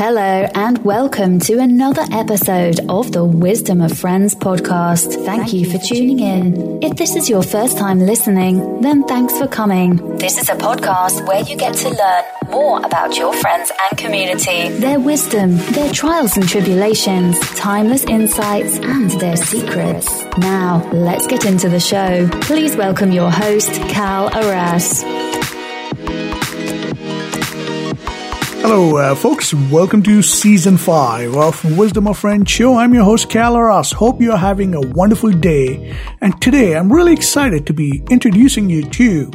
Hello, and welcome to another episode of the Wisdom of Friends podcast. Thank you for tuning in. If this is your first time listening, then thanks for coming. This is a podcast where you get to learn more about your friends and community, their wisdom, their trials and tribulations, timeless insights, and their secrets. Now, let's get into the show. Please welcome your host, Cal Arras. Hello, uh, folks. Welcome to season five of Wisdom of Friends show. I'm your host, Cal. Hope you're having a wonderful day. And today I'm really excited to be introducing you to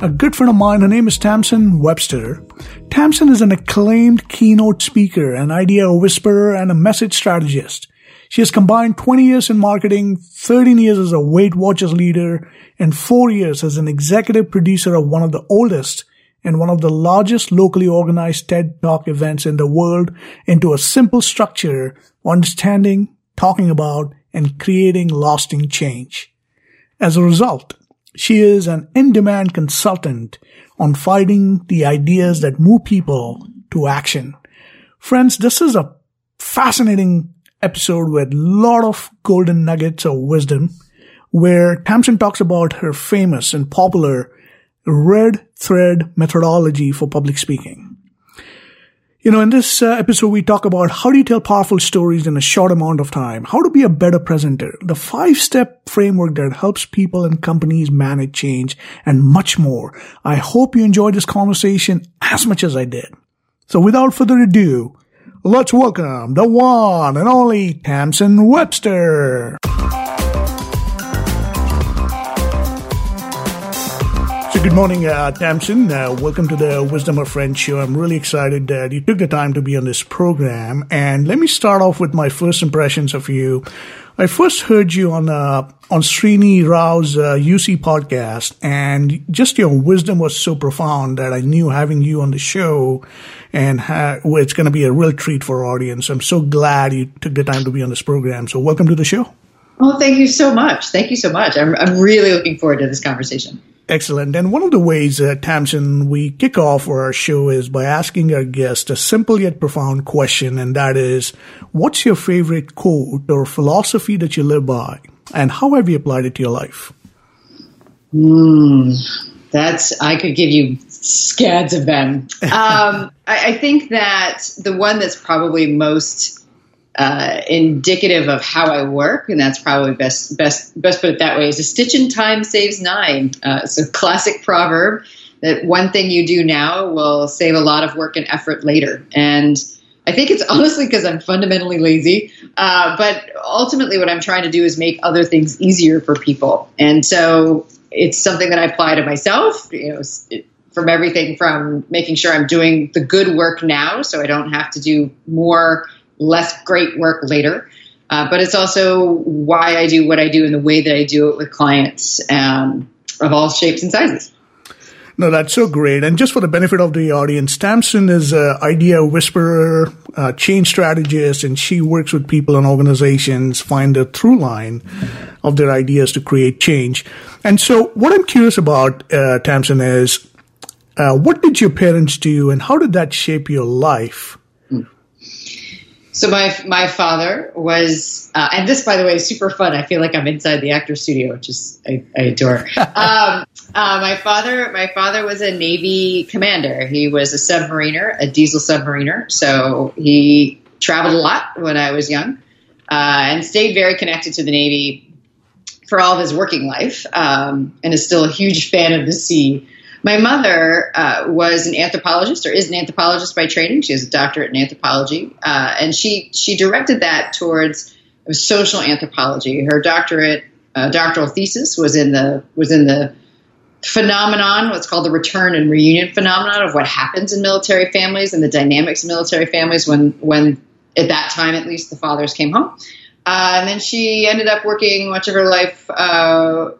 a good friend of mine. Her name is Tamsen Webster. Tamsen is an acclaimed keynote speaker, an idea whisperer, and a message strategist. She has combined 20 years in marketing, 13 years as a Weight Watchers leader, and four years as an executive producer of one of the oldest and one of the largest locally organized TED Talk events in the world into a simple structure for understanding, talking about, and creating lasting change. As a result, she is an in-demand consultant on finding the ideas that move people to action. Friends, this is a fascinating episode with a lot of golden nuggets of wisdom where Tamsen talks about her famous and popular red thread methodology for public speaking. You know, in this uh, episode, we talk about how do you tell powerful stories in a short amount of time, how to be a better presenter, the five step framework that helps people and companies manage change, and much more. I hope you enjoyed this conversation as much as I did. So without further ado, let's welcome the one and only Tamsen Webster. Morning, uh, Tamsen. Uh, welcome to the Wisdom of Friends show. I'm really excited that you took the time to be on this program. And let me start off with my first impressions of you. I first heard you on uh, on Srini Rao's uh, UC podcast, and just your wisdom was so profound that I knew having you on the show, and ha- well, it's going to be a real treat for our audience. I'm so glad you took the time to be on this program. So welcome to the show. Well, thank you so much. Thank you so much. I'm, I'm really looking forward to this conversation. Excellent. And one of the ways, uh, Tamsen, we kick off our show is by asking our guest a simple yet profound question, and that is, what's your favorite quote or philosophy that you live by, and how have you applied it to your life? Mm, that's I could give you scads of them. Um, I, I think that the one that's probably most uh, indicative of how I work, and that's probably best best best put it that way. Is a stitch in time saves nine. Uh, it's a classic proverb that one thing you do now will save a lot of work and effort later. And I think it's honestly because I'm fundamentally lazy. Uh, but ultimately, what I'm trying to do is make other things easier for people. And so it's something that I apply to myself. You know. It, from everything from making sure I'm doing the good work now so I don't have to do more less great work later. Uh, but it's also why I do what I do and the way that I do it with clients um, of all shapes and sizes. No, that's so great. And just for the benefit of the audience, Tamsen is an idea whisperer, uh, change strategist, and she works with people and organizations find the through line of their ideas to create change. And so, what I'm curious about, uh, Tamsen, is uh, what did your parents do, and how did that shape your life? So my my father was, uh, and this, by the way, is super fun. I feel like I'm inside the actor studio, which is I, I adore. um, uh, my father, my father was a Navy commander. He was a submariner, a diesel submariner. So he traveled a lot when I was young, uh, and stayed very connected to the Navy for all of his working life, um, and is still a huge fan of the sea. My mother uh, was an anthropologist, or is an anthropologist by training. She has a doctorate in anthropology, uh, and she she directed that towards social anthropology. Her doctorate uh, doctoral thesis was in the was in the phenomenon, what's called the return and reunion phenomenon of what happens in military families and the dynamics of military families when when at that time at least the fathers came home. Uh, and then she ended up working much of her life uh,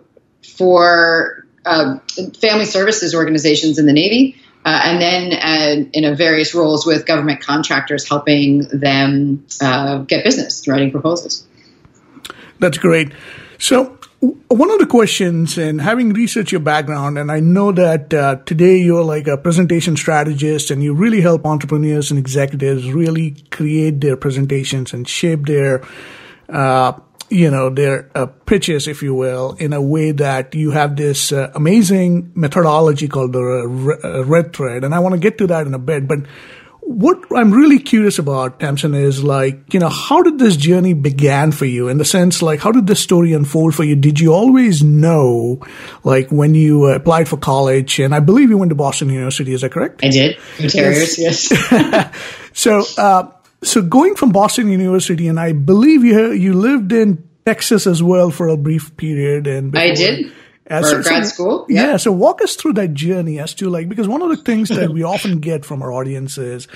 for uh, family services organizations in the Navy, uh, and then uh, in various roles with government contractors, helping them uh, get business, writing proposals. That's great. So, one of the questions, and having researched your background, and I know that uh, today you're like a presentation strategist and you really help entrepreneurs and executives really create their presentations and shape their, uh, you know, their uh, pitches, if you will, in a way that you have this uh, amazing methodology called the uh, red thread. And I want to get to that in a bit, but what I'm really curious about, Tamsen, is like, you know, how did this journey began for you in the sense, like, how did this story unfold for you? Did you always know, like, when you uh, applied for college, and I believe you went to Boston University, is that correct? I did. Terriers, yes. yes. so, uh, so going from Boston University, and I believe you you lived in Texas as well for a brief period, and before, I did. Uh, so, grad so, school. Yeah. yeah. So walk us through that journey as to like, because one of the things that we often get from our audience is,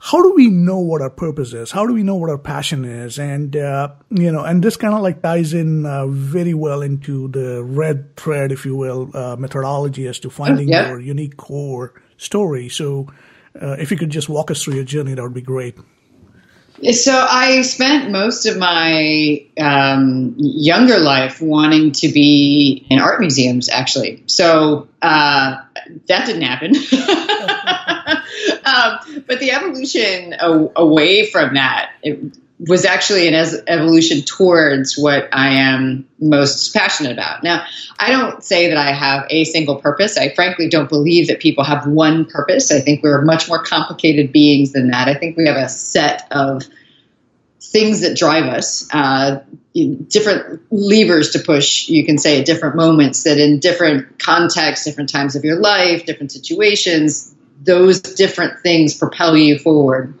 how do we know what our purpose is? How do we know what our passion is? And, uh, you know, and this kind of like ties in uh, very well into the red thread, if you will, uh, methodology as to finding yeah. your unique core story. So, uh, if you could just walk us through your journey, that would be great. So I spent most of my um, younger life wanting to be in art museums, actually. So uh, that didn't happen. um, but the evolution away from that was actually an evolution towards what I am most passionate about. Now, I don't say that I have a single purpose. I frankly don't believe that people have one purpose. I think we're much more complicated beings than that. I think we have a set of things that drive us, uh, different levers to push, you can say, at different moments, that in different contexts, different times of your life, different situations, those different things propel you forward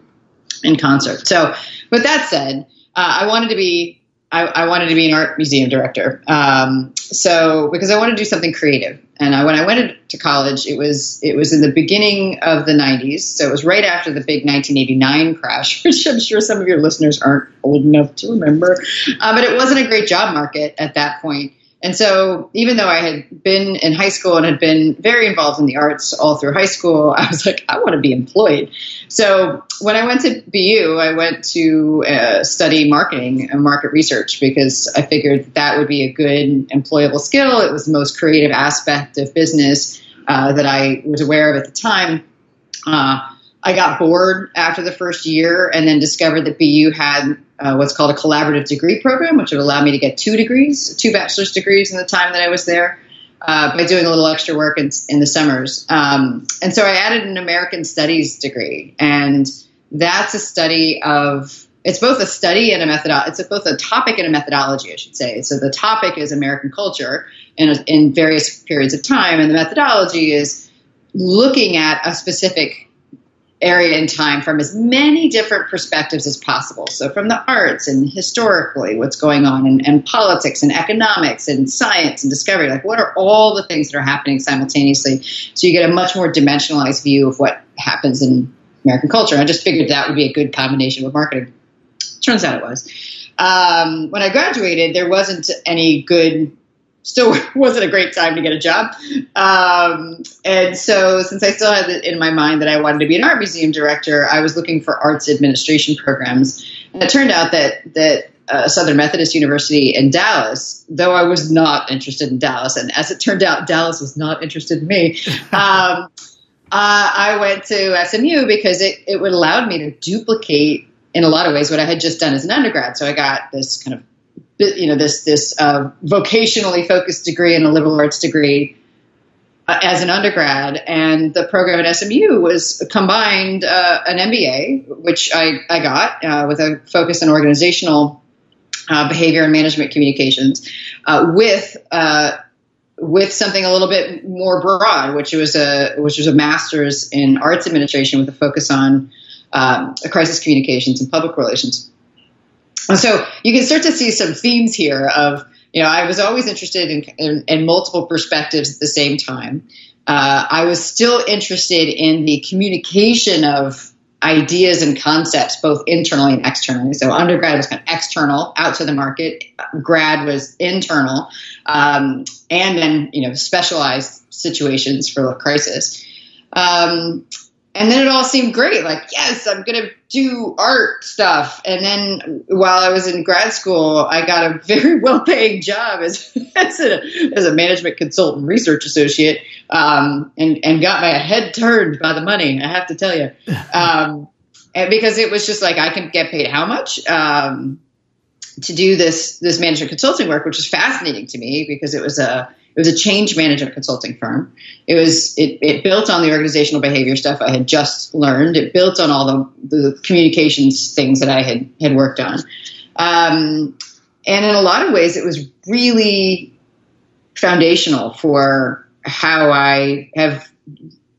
in concert. So, with that said, uh, I wanted to be I, I, wanted to be an art museum director. Um, so because I wanted to do something creative, and I, when I went to college, it was it was in the beginning of the '90s. So it was right after the big 1989 crash, which I'm sure some of your listeners aren't old enough to remember. Uh, but it wasn't a great job market at that point. And so, even though I had been in high school and had been very involved in the arts all through high school, I was like, I want to be employed. So, when I went to BU, I went to uh, study marketing and market research because I figured that would be a good employable skill. It was the most creative aspect of business uh, that I was aware of at the time. Uh, I got bored after the first year and then discovered that BU had uh, what's called a collaborative degree program, which would allow me to get two degrees, two bachelor's degrees in the time that I was there. Uh, by doing a little extra work in, in the summers. Um, and so I added an American Studies degree, and that's a study of it's both a study and a methodology. It's both a topic and a methodology, I should say. So the topic is American culture in, in various periods of time, and the methodology is looking at a specific area in time from as many different perspectives as possible. So, from the arts and historically, what's going on, and, and, politics and economics and science and discovery like, what are all the things that are happening simultaneously? So, you get a much more dimensionalized view of what happens in American culture. I just figured that would be a good combination with marketing. Turns out it was. Um, when I graduated, there wasn't any good still wasn't a great time to get a job. Um, and so, since I still had it in my mind that I wanted to be an art museum director, I was looking for arts administration programs. And it turned out that that uh, Southern Methodist University in Dallas, though I was not interested in Dallas, and as it turned out, Dallas was not interested in me. Um, uh, I went to SMU because it, it would allowed me to duplicate in a lot of ways what I had just done as an undergrad. So I got this kind of you know this this uh, vocationally focused degree and a liberal arts degree uh, as an undergrad, and the program at SMU was combined uh, an MBA, which I I got uh, with a focus on organizational uh, behavior and management communications, uh, with with something a little bit more broad, which was a which was a master's in arts administration with a focus on um, crisis communications and public relations. So you can start to see some themes here of, you know, I was always interested in, in, in multiple perspectives at the same time. Uh, I was still interested in the communication of ideas and concepts, both internally and externally. So undergrad was kind of external, out to the market. Grad was internal, um, and then you know specialized situations for crisis. Um, and then it all seemed great. Like, yes, I'm going to do art stuff. And then while I was in grad school, I got a very well paying job as, as, a, as a management consultant research associate um, and, and got my head turned by the money, I have to tell you. Um, because it was just like, I can get paid how much? Um, to do this this management consulting work, which was fascinating to me because it was a it was a change management consulting firm. It was it, it built on the organizational behavior stuff I had just learned. It built on all the, the communications things that I had had worked on. Um, and in a lot of ways, it was really foundational for how I have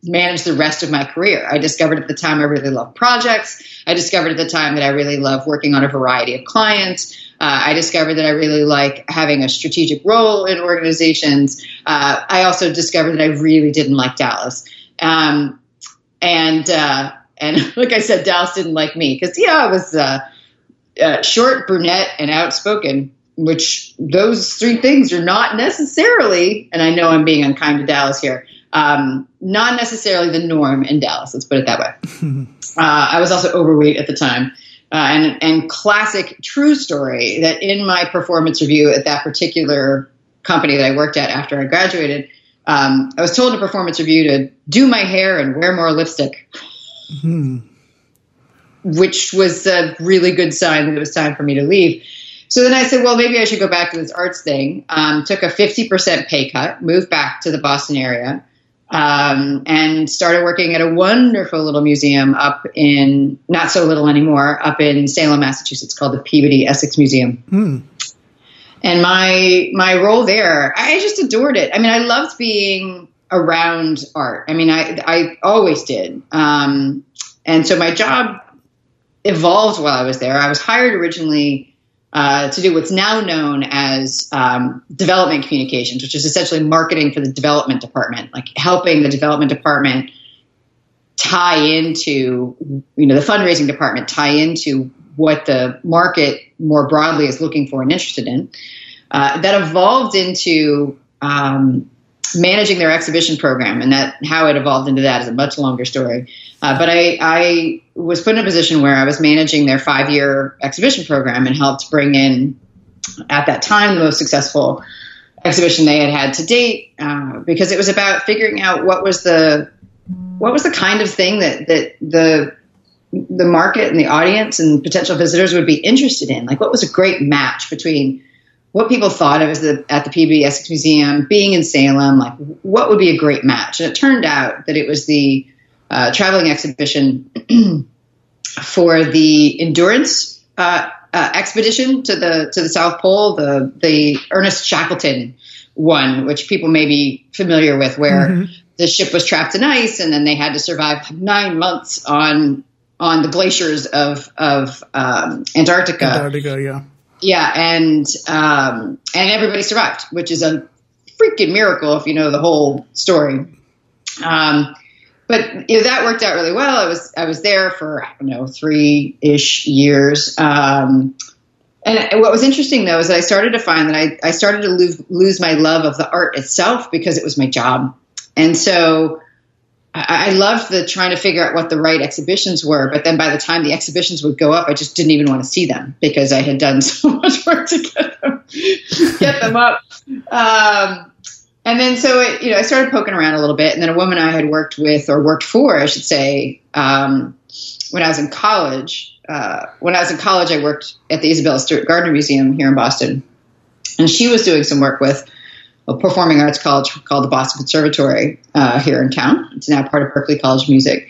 managed the rest of my career. I discovered at the time I really love projects. I discovered at the time that I really love working on a variety of clients. Uh, I discovered that I really like having a strategic role in organizations. Uh, I also discovered that I really didn't like Dallas. Um, and uh, and like I said, Dallas didn't like me because yeah, I was uh, uh, short, brunette, and outspoken. Which those three things are not necessarily, and I know I'm being unkind to Dallas here, um, not necessarily the norm in Dallas. Let's put it that way. uh, I was also overweight at the time. Uh, and, and classic true story that in my performance review at that particular company that I worked at after I graduated, um, I was told in a performance review to do my hair and wear more lipstick, mm-hmm. which was a really good sign that it was time for me to leave. So then I said, well, maybe I should go back to this arts thing. Um, took a 50% pay cut, moved back to the Boston area, um, and started working at a wonderful little museum up in not so little anymore up in Salem, Massachusetts, called the Peabody Essex Museum. Mm. And my my role there, I just adored it. I mean, I loved being around art. I mean, I I always did. Um, and so my job evolved while I was there. I was hired originally uh, to do what's now known as um, development communications, which is essentially marketing for the development department, like helping the development department tie into, you know, the fundraising department tie into what the market more broadly is looking for and interested in. Uh, that evolved into um, managing their exhibition program, and that how it evolved into that is a much longer story. Uh, but I, I was put in a position where I was managing their five year exhibition program and helped bring in, at that time, the most successful exhibition they had had to date uh, because it was about figuring out what was the what was the kind of thing that that the the market and the audience and potential visitors would be interested in like what was a great match between what people thought of as the at the Peabody Essex Museum being in Salem like what would be a great match and it turned out that it was the uh, traveling exhibition for the endurance uh, uh, expedition to the to the South Pole, the the Ernest Shackleton one, which people may be familiar with, where mm-hmm. the ship was trapped in ice and then they had to survive nine months on on the glaciers of of um, Antarctica. Antarctica, yeah, yeah, and um, and everybody survived, which is a freaking miracle if you know the whole story. Um, but you know, that worked out really well. I was I was there for I don't know three ish years. Um, and what was interesting though is that I started to find that I, I started to lose, lose my love of the art itself because it was my job. And so I, I loved the trying to figure out what the right exhibitions were. But then by the time the exhibitions would go up, I just didn't even want to see them because I had done so much work to get them, get them up. Um, and then so it, you know, I started poking around a little bit, and then a woman I had worked with or worked for, I should say, um, when I was in college. Uh, when I was in college, I worked at the Isabella Stewart Gardner Museum here in Boston, and she was doing some work with a performing arts college called the Boston Conservatory uh, here in town. It's now part of Berklee College of Music,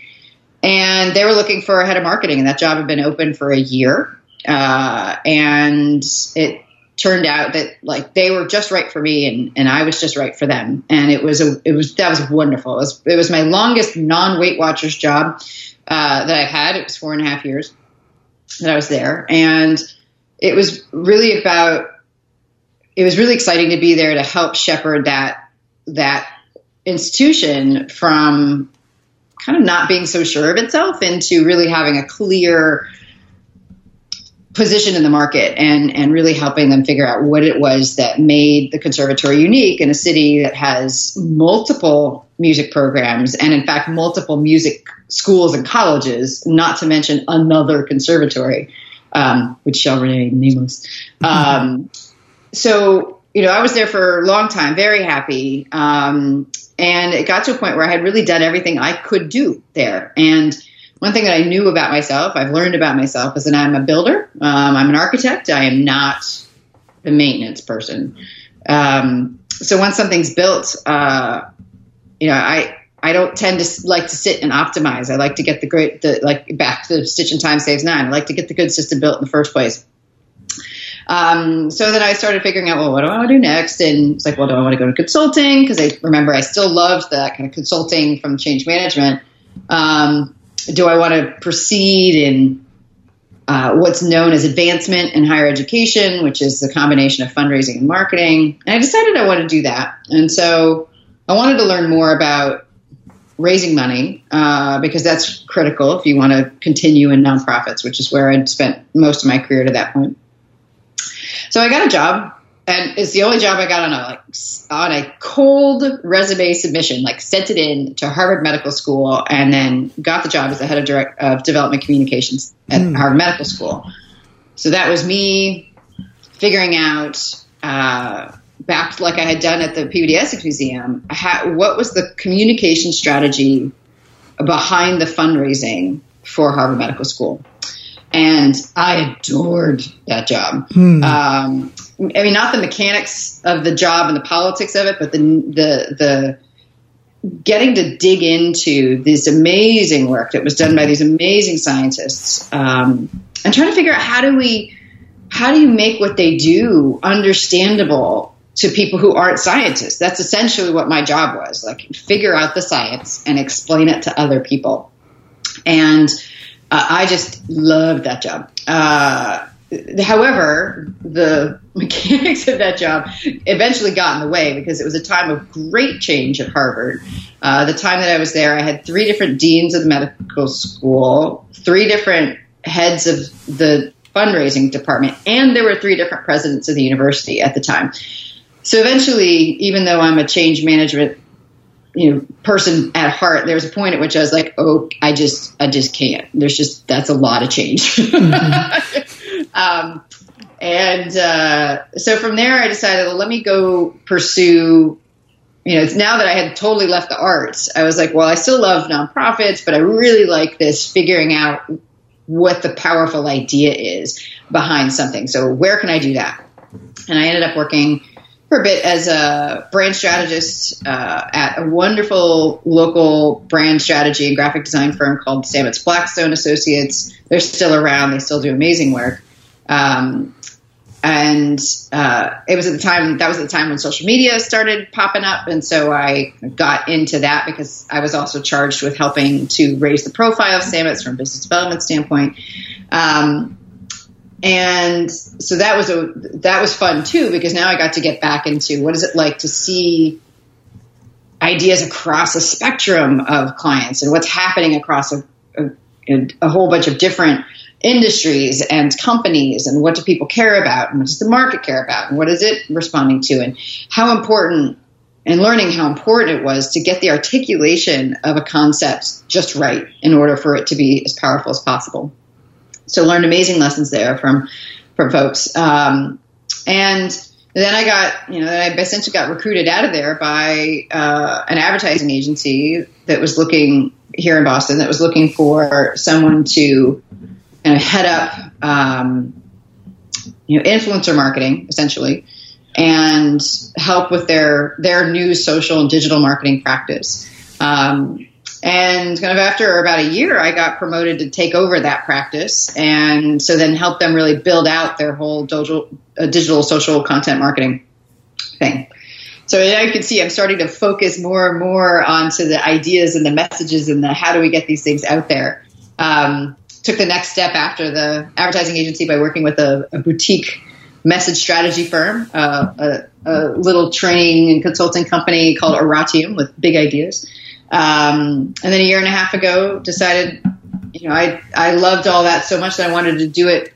and they were looking for a head of marketing, and that job had been open for a year, uh, and it turned out that like they were just right for me and, and I was just right for them. And it was a, it was, that was wonderful. It was, it was my longest non Weight Watchers job, uh, that I've had. It was four and a half years that I was there. And it was really about, it was really exciting to be there to help shepherd that, that institution from kind of not being so sure of itself into really having a clear, position in the market and and really helping them figure out what it was that made the conservatory unique in a city that has multiple music programs and in fact multiple music schools and colleges not to mention another conservatory um, which shall remain nameless. Um, so you know i was there for a long time very happy um, and it got to a point where i had really done everything i could do there and one thing that I knew about myself, I've learned about myself, is that I'm a builder. Um, I'm an architect. I am not a maintenance person. Um, so once something's built, uh, you know, I I don't tend to like to sit and optimize. I like to get the great, the like back to the stitch and time saves nine. I like to get the good system built in the first place. Um, so then I started figuring out, well, what do I want to do next? And it's like, well, do I want to go to consulting? Because I remember I still loved that kind of consulting from change management. Um, do I want to proceed in uh, what's known as advancement in higher education, which is the combination of fundraising and marketing? And I decided I wanted to do that. And so I wanted to learn more about raising money uh, because that's critical if you want to continue in nonprofits, which is where I'd spent most of my career to that point. So I got a job and it's the only job I got on a like on a cold resume submission. Like sent it in to Harvard Medical School, and then got the job as the head of direct of development communications at mm. Harvard Medical School. So that was me figuring out. Uh, back like I had done at the Peabody Essex Museum, what was the communication strategy behind the fundraising for Harvard Medical School? And I adored that job. Hmm. Um, I mean, not the mechanics of the job and the politics of it, but the the the getting to dig into this amazing work that was done by these amazing scientists, um, and trying to figure out how do we how do you make what they do understandable to people who aren't scientists? That's essentially what my job was: like figure out the science and explain it to other people. And uh, I just loved that job. Uh, however, the mechanics of that job eventually got in the way because it was a time of great change at Harvard. Uh, the time that I was there, I had three different deans of the medical school, three different heads of the fundraising department, and there were three different presidents of the university at the time. So eventually, even though I'm a change management you know person at heart there's a point at which i was like oh i just i just can't. There's just that's a lot of change. Mm-hmm. um, and uh, so from there i decided well, let me go pursue you know it's now that i had totally left the arts i was like well i still love nonprofits but i really like this figuring out what the powerful idea is behind something. So where can i do that? And i ended up working for a bit as a brand strategist uh, at a wonderful local brand strategy and graphic design firm called Stamets Blackstone Associates. They're still around. They still do amazing work. Um, and uh, it was at the time that was the time when social media started popping up, and so I got into that because I was also charged with helping to raise the profile of Stamets from a business development standpoint. Um, and so that was a that was fun too because now I got to get back into what is it like to see ideas across a spectrum of clients and what's happening across a, a, a whole bunch of different industries and companies and what do people care about and what does the market care about and what is it responding to and how important and learning how important it was to get the articulation of a concept just right in order for it to be as powerful as possible. So learned amazing lessons there from from folks. Um, and then I got, you know, I essentially got recruited out of there by uh, an advertising agency that was looking here in Boston that was looking for someone to kind of head up, um, you know, influencer marketing essentially, and help with their their new social and digital marketing practice. Um, and kind of after about a year, I got promoted to take over that practice, and so then help them really build out their whole digital, uh, digital social content marketing thing. So now you can see I'm starting to focus more and more onto the ideas and the messages and the how do we get these things out there. Um, took the next step after the advertising agency by working with a, a boutique message strategy firm, uh, a, a, little training and consulting company called Oratium with big ideas. Um, and then a year and a half ago, decided, you know, I I loved all that so much that I wanted to do it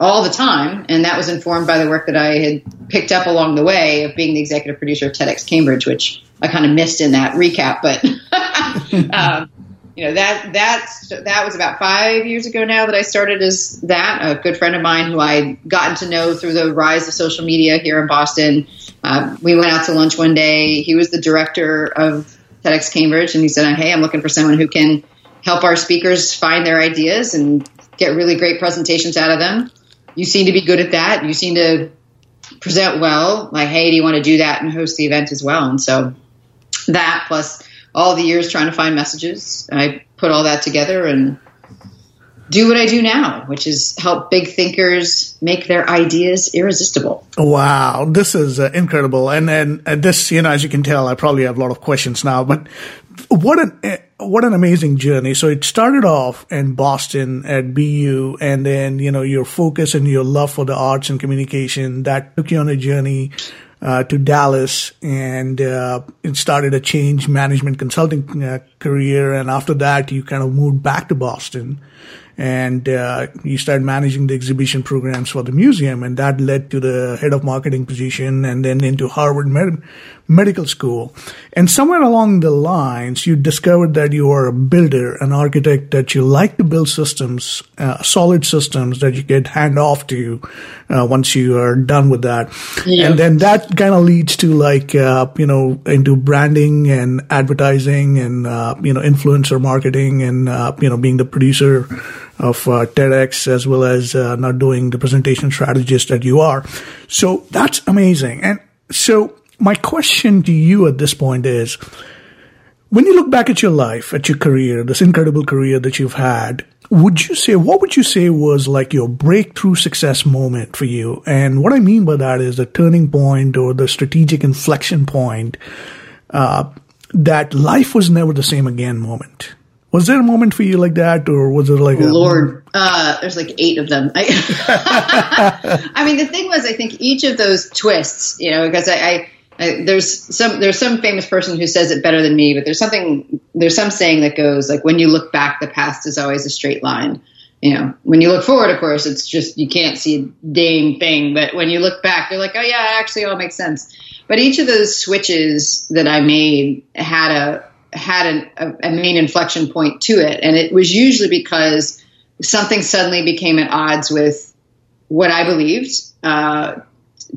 all the time, and that was informed by the work that I had picked up along the way of being the executive producer of TEDx Cambridge, which I kind of missed in that recap. But um, you know that that's that was about five years ago now that I started as that. A good friend of mine who I'd gotten to know through the rise of social media here in Boston. Uh, we went out to lunch one day. He was the director of TEDx Cambridge, and he said, "Hey, I'm looking for someone who can help our speakers find their ideas and get really great presentations out of them. You seem to be good at that. You seem to present well. Like, hey, do you want to do that and host the event as well? And so that plus all the years trying to find messages. I put all that together and do what I do now, which is help big thinkers make their ideas irresistible. Wow, this is uh, incredible. And then uh, this, you know, as you can tell, I probably have a lot of questions now, but what an uh, what an amazing journey. So it started off in Boston at BU and then, you know, your focus and your love for the arts and communication that took you on a journey uh, to Dallas and uh, it started a change management consulting uh, career. And after that, you kind of moved back to Boston and uh, you started managing the exhibition programs for the museum, and that led to the head of marketing position, and then into Harvard Med- Medical School. And somewhere along the lines, you discovered that you are a builder, an architect, that you like to build systems, uh, solid systems that you get hand off to uh, once you are done with that. Yeah. And then that kind of leads to like uh, you know into branding and advertising and uh, you know influencer marketing and uh, you know being the producer of uh, TEDx as well as uh, not doing the presentation strategist that you are. So that's amazing. And so my question to you at this point is, when you look back at your life, at your career, this incredible career that you've had, would you say, what would you say was like your breakthrough success moment for you? And what I mean by that is the turning point or the strategic inflection point, uh, that life was never the same again moment. Was there a moment for you like that, or was it like Lord? Uh, there's like eight of them. I, I, mean, the thing was, I think each of those twists, you know, because I, I, I, there's some there's some famous person who says it better than me, but there's something there's some saying that goes like, when you look back, the past is always a straight line. You know, when you look forward, of course, it's just you can't see a dang thing. But when you look back, you're like, oh yeah, it actually all makes sense. But each of those switches that I made had a had an, a, a main inflection point to it, and it was usually because something suddenly became at odds with what I believed uh,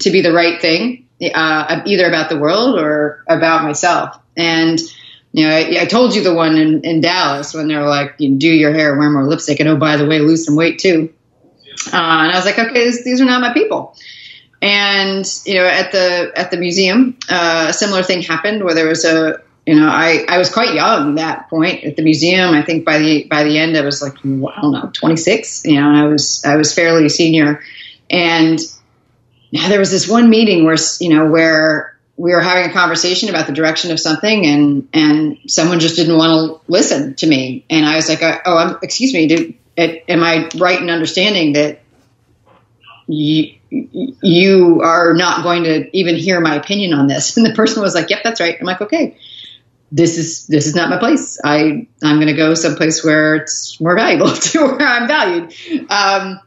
to be the right thing, uh, either about the world or about myself. And you know, I, I told you the one in, in, Dallas when they were like, you do your hair, wear more lipstick, and oh, by the way, lose some weight too. Uh, and I was like, okay, this, these are not my people. And you know, at the at the museum, uh, a similar thing happened where there was a you know, I, I was quite young at that point at the museum. I think by the by the end, I was like, I don't know, 26. You know, I was I was fairly senior, and now there was this one meeting where you know where we were having a conversation about the direction of something, and and someone just didn't want to listen to me, and I was like, uh, oh, I'm, excuse me, did, am I right in understanding that you, you are not going to even hear my opinion on this? And the person was like, yep, that's right. I'm like, okay this is this is not my place. I I'm going to go someplace where it's more valuable to where I'm valued. Um,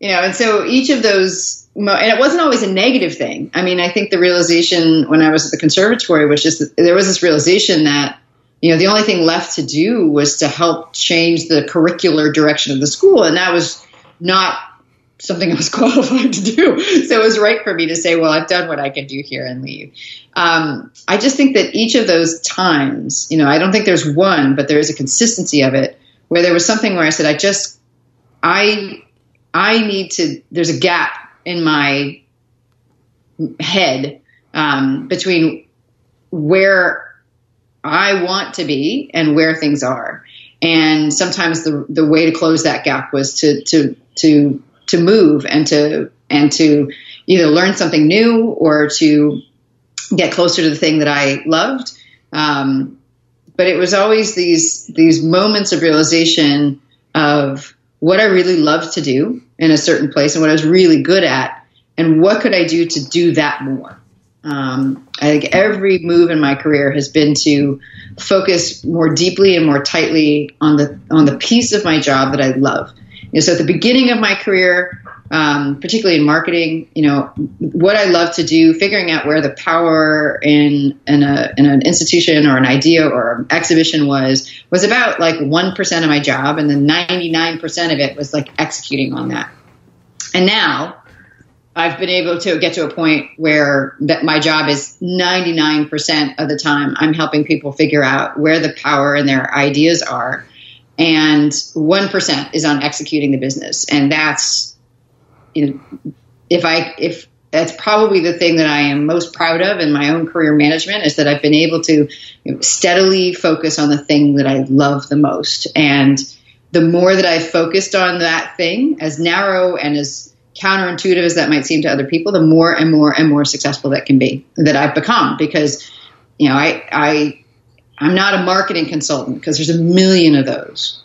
you know, and so each of those, and it wasn't always a negative thing. I mean, I think the realization when I was at the conservatory was just there was this realization that you know the only thing left to do was to help change the curricular direction of the school, and that was not something I was qualified to do. So it was right for me to say, well, I've done what I can do here and leave. Um, I just think that each of those times, you know, I don't think there's one, but there is a consistency of it where there was something where I said, I just, I, I need to, there's a gap in my head um, between where I want to be and where things are. And sometimes the the way to close that gap was to to to to move and to and to either learn something new or to get closer to the thing that I loved. Um, but it was always these these moments of realization of what I really loved to do in a certain place and what I was really good at, and what could I do to do that more. Um, I think every move in my career has been to focus more deeply and more tightly on the on the piece of my job that I love. Know, so at the beginning of my career, um, particularly in marketing, you know, what I love to do, figuring out where the power in in, a, in an institution or an idea or an exhibition was, was about like one percent of my job, and then ninety nine percent of it was like executing on that. And now I've been able to get to a point where that my job is 99% of the time I'm helping people figure out where the power in their ideas are and 1% is on executing the business. And that's you know if I if that's probably the thing that I am most proud of in my own career management is that I've been able to you know, steadily focus on the thing that I love the most. And the more that I've focused on that thing as narrow and as counterintuitive as that might seem to other people, the more and more and more successful that can be that I've become. Because you know I I I'm not a marketing consultant because there's a million of those.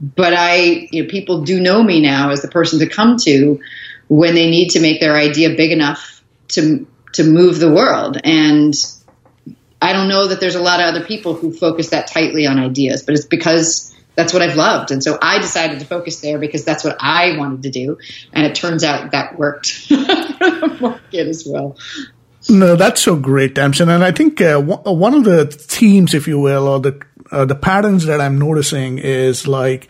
But I you know people do know me now as the person to come to when they need to make their idea big enough to to move the world and I don't know that there's a lot of other people who focus that tightly on ideas, but it's because that's what I've loved. And so I decided to focus there because that's what I wanted to do. And it turns out that worked for the market as well. No, that's so great, Tamsen. And I think uh, one of the themes, if you will, or the uh, the patterns that I'm noticing is like,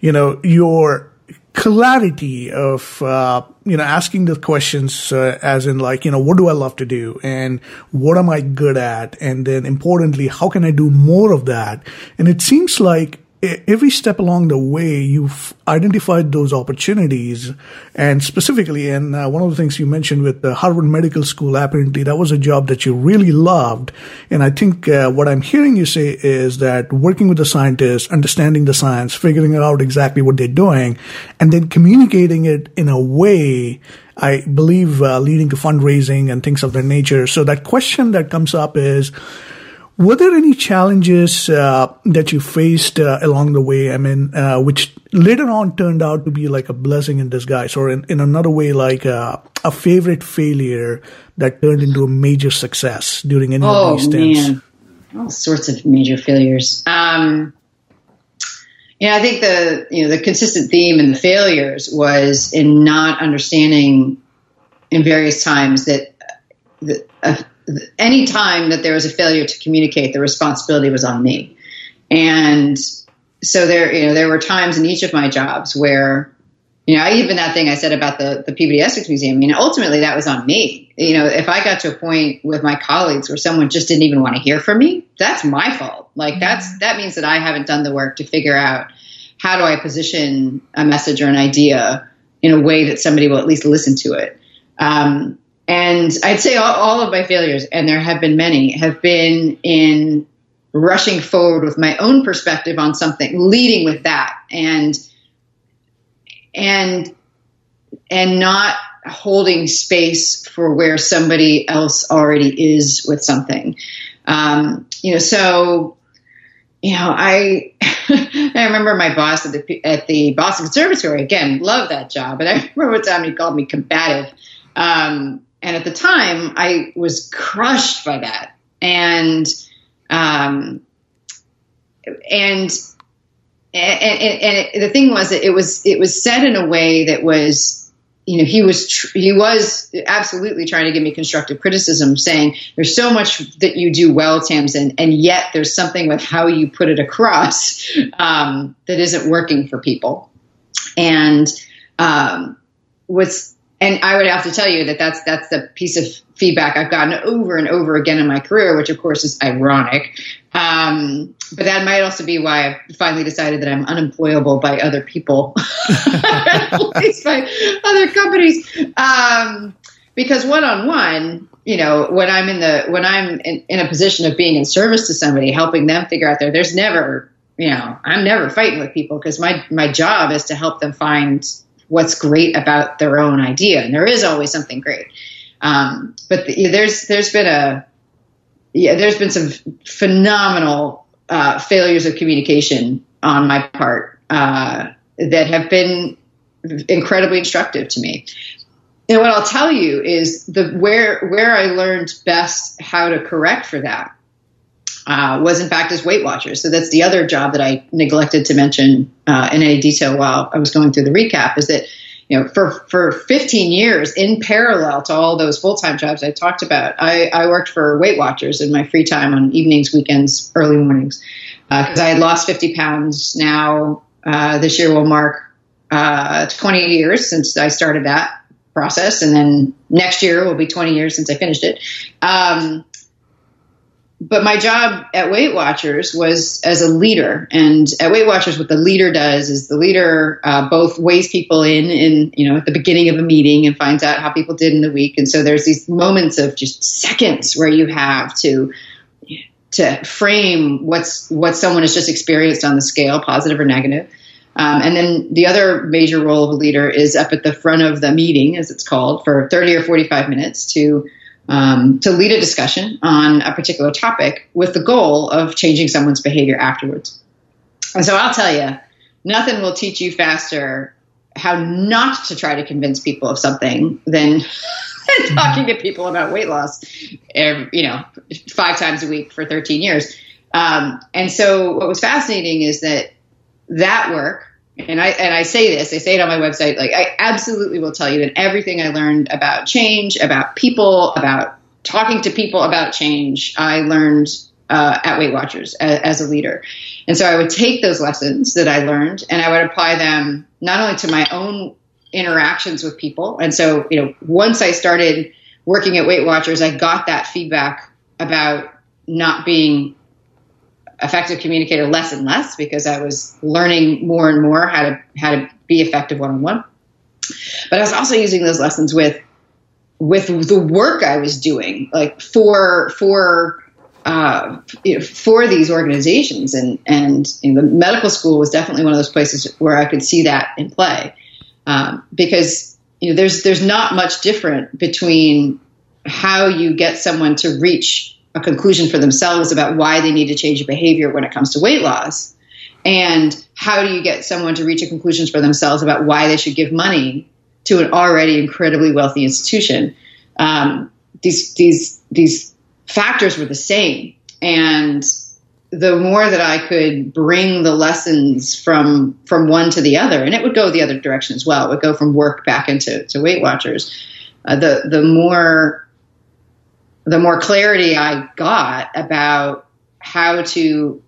you know, your clarity of uh, you know asking the questions uh, as in like you know what do I love to do? And what am I good at? And then importantly how can I do more of that? And it seems like every step along the way, you've identified those opportunities. And specifically, and uh, one of the things you mentioned with the Harvard Medical School, apparently that was a job that you really loved. And I think uh, what I'm hearing you say is that working with the scientists, understanding the science, figuring out exactly what they're doing, and then communicating it in a way I believe uh, leading to fundraising and things of that nature. So that question that comes up is, were there any challenges uh, that you faced uh, along the way? I mean, uh, which later on turned out to be like a blessing in disguise, or in, in another way, like a, a favorite failure that turned into a major success during any oh, of these stints? Man. All sorts of major failures. Um, you know, I think the you know the consistent theme in the failures was in not understanding in various times that the, any time that there was a failure to communicate, the responsibility was on me. And so there, you know, there were times in each of my jobs where, you know, even that thing I said about the, the Peabody Essex Museum, I mean, ultimately that was on me. You know, if I got to a point with my colleagues where someone just didn't even want to hear from me, that's my fault. Like mm-hmm. that's, that means that I haven't done the work to figure out how do I position a message or an idea in a way that somebody will at least listen to it. Um, and I'd say all, all, of my failures, and there have been many, have been in rushing forward with my own perspective on something, leading with that, and and and not holding space for where somebody else already is with something. Um, you know, so you know, I I remember my boss at the at the Boston Conservatory again, love that job, and I remember one time he called me combative. Um, and at the time, I was crushed by that. And, um, and, and, and, the thing was that it was, it was said in a way that was, you know, he was, tr- he was absolutely trying to give me constructive criticism saying there's so much that you do well, Tamsen, and yet there's something with how you put it across, um, that isn't working for people. And, um, was and I would have to tell you that that's that's the piece of feedback I've gotten over and over again in my career, which of course is ironic. Um, but that might also be why I finally decided that I'm unemployable by other people, at least by other companies. Um, because one on one, you know, when I'm in the when I'm in, in a position of being in service to somebody, helping them figure out there, there's never, you know, I'm never fighting with people because my my job is to help them find what's great about their own idea, and there is always something great. Um, but the, there's there's been a yeah, there's been some phenomenal uh, failures of communication on my part uh, that have been incredibly instructive to me. And what I'll tell you is the where where I learned best how to correct for that uh, was in fact as Weight Watchers. So that's the other job that I neglected to mention uh, in any detail while I was going through the recap. Is that you know, for, for 15 years in parallel to all those full time jobs I talked about, I, I worked for Weight Watchers in my free time on evenings, weekends, early mornings. Because uh, I had lost 50 pounds. Now, uh, this year will mark uh, 20 years since I started that process. And then next year will be 20 years since I finished it. Um, but my job at Weight Watchers was as a leader, and at Weight Watchers, what the leader does is the leader uh, both weighs people in, in you know, at the beginning of a meeting and finds out how people did in the week, and so there's these moments of just seconds where you have to to frame what's what someone has just experienced on the scale, positive or negative. Um, and then the other major role of a leader is up at the front of the meeting, as it's called, for 30 or 45 minutes to um, to lead a discussion on a particular topic with the goal of changing someone's behavior afterwards. And so I'll tell you, nothing will teach you faster how not to try to convince people of something than talking to people about weight loss, you know, five times a week for 13 years. Um, and so what was fascinating is that that work, and I and I say this, I say it on my website, like I absolutely will tell you that everything I learned about change, about people, about talking to people about change, I learned uh, at Weight Watchers as, as, a leader. And so I would take those lessons that I learned and I would apply them not only to my own interactions with people. And so, you know, once I started working at Weight Watchers, I got that feedback about not being effective communicator less and less because I was learning more and more how to how to be effective one on one. But I was also using those lessons with with the work I was doing, like for for uh, you know, for these organizations, and and you know, the medical school was definitely one of those places where I could see that in play, um, because you know there's there's not much different between how you get someone to reach a conclusion for themselves about why they need to change behavior when it comes to weight loss. And how do you get someone to reach a conclusion for themselves about why they should give money to an already incredibly wealthy institution? Um, these these these factors were the same, and the more that I could bring the lessons from from one to the other, and it would go the other direction as well. It would go from work back into to Weight Watchers. Uh, the the more the more clarity I got about how to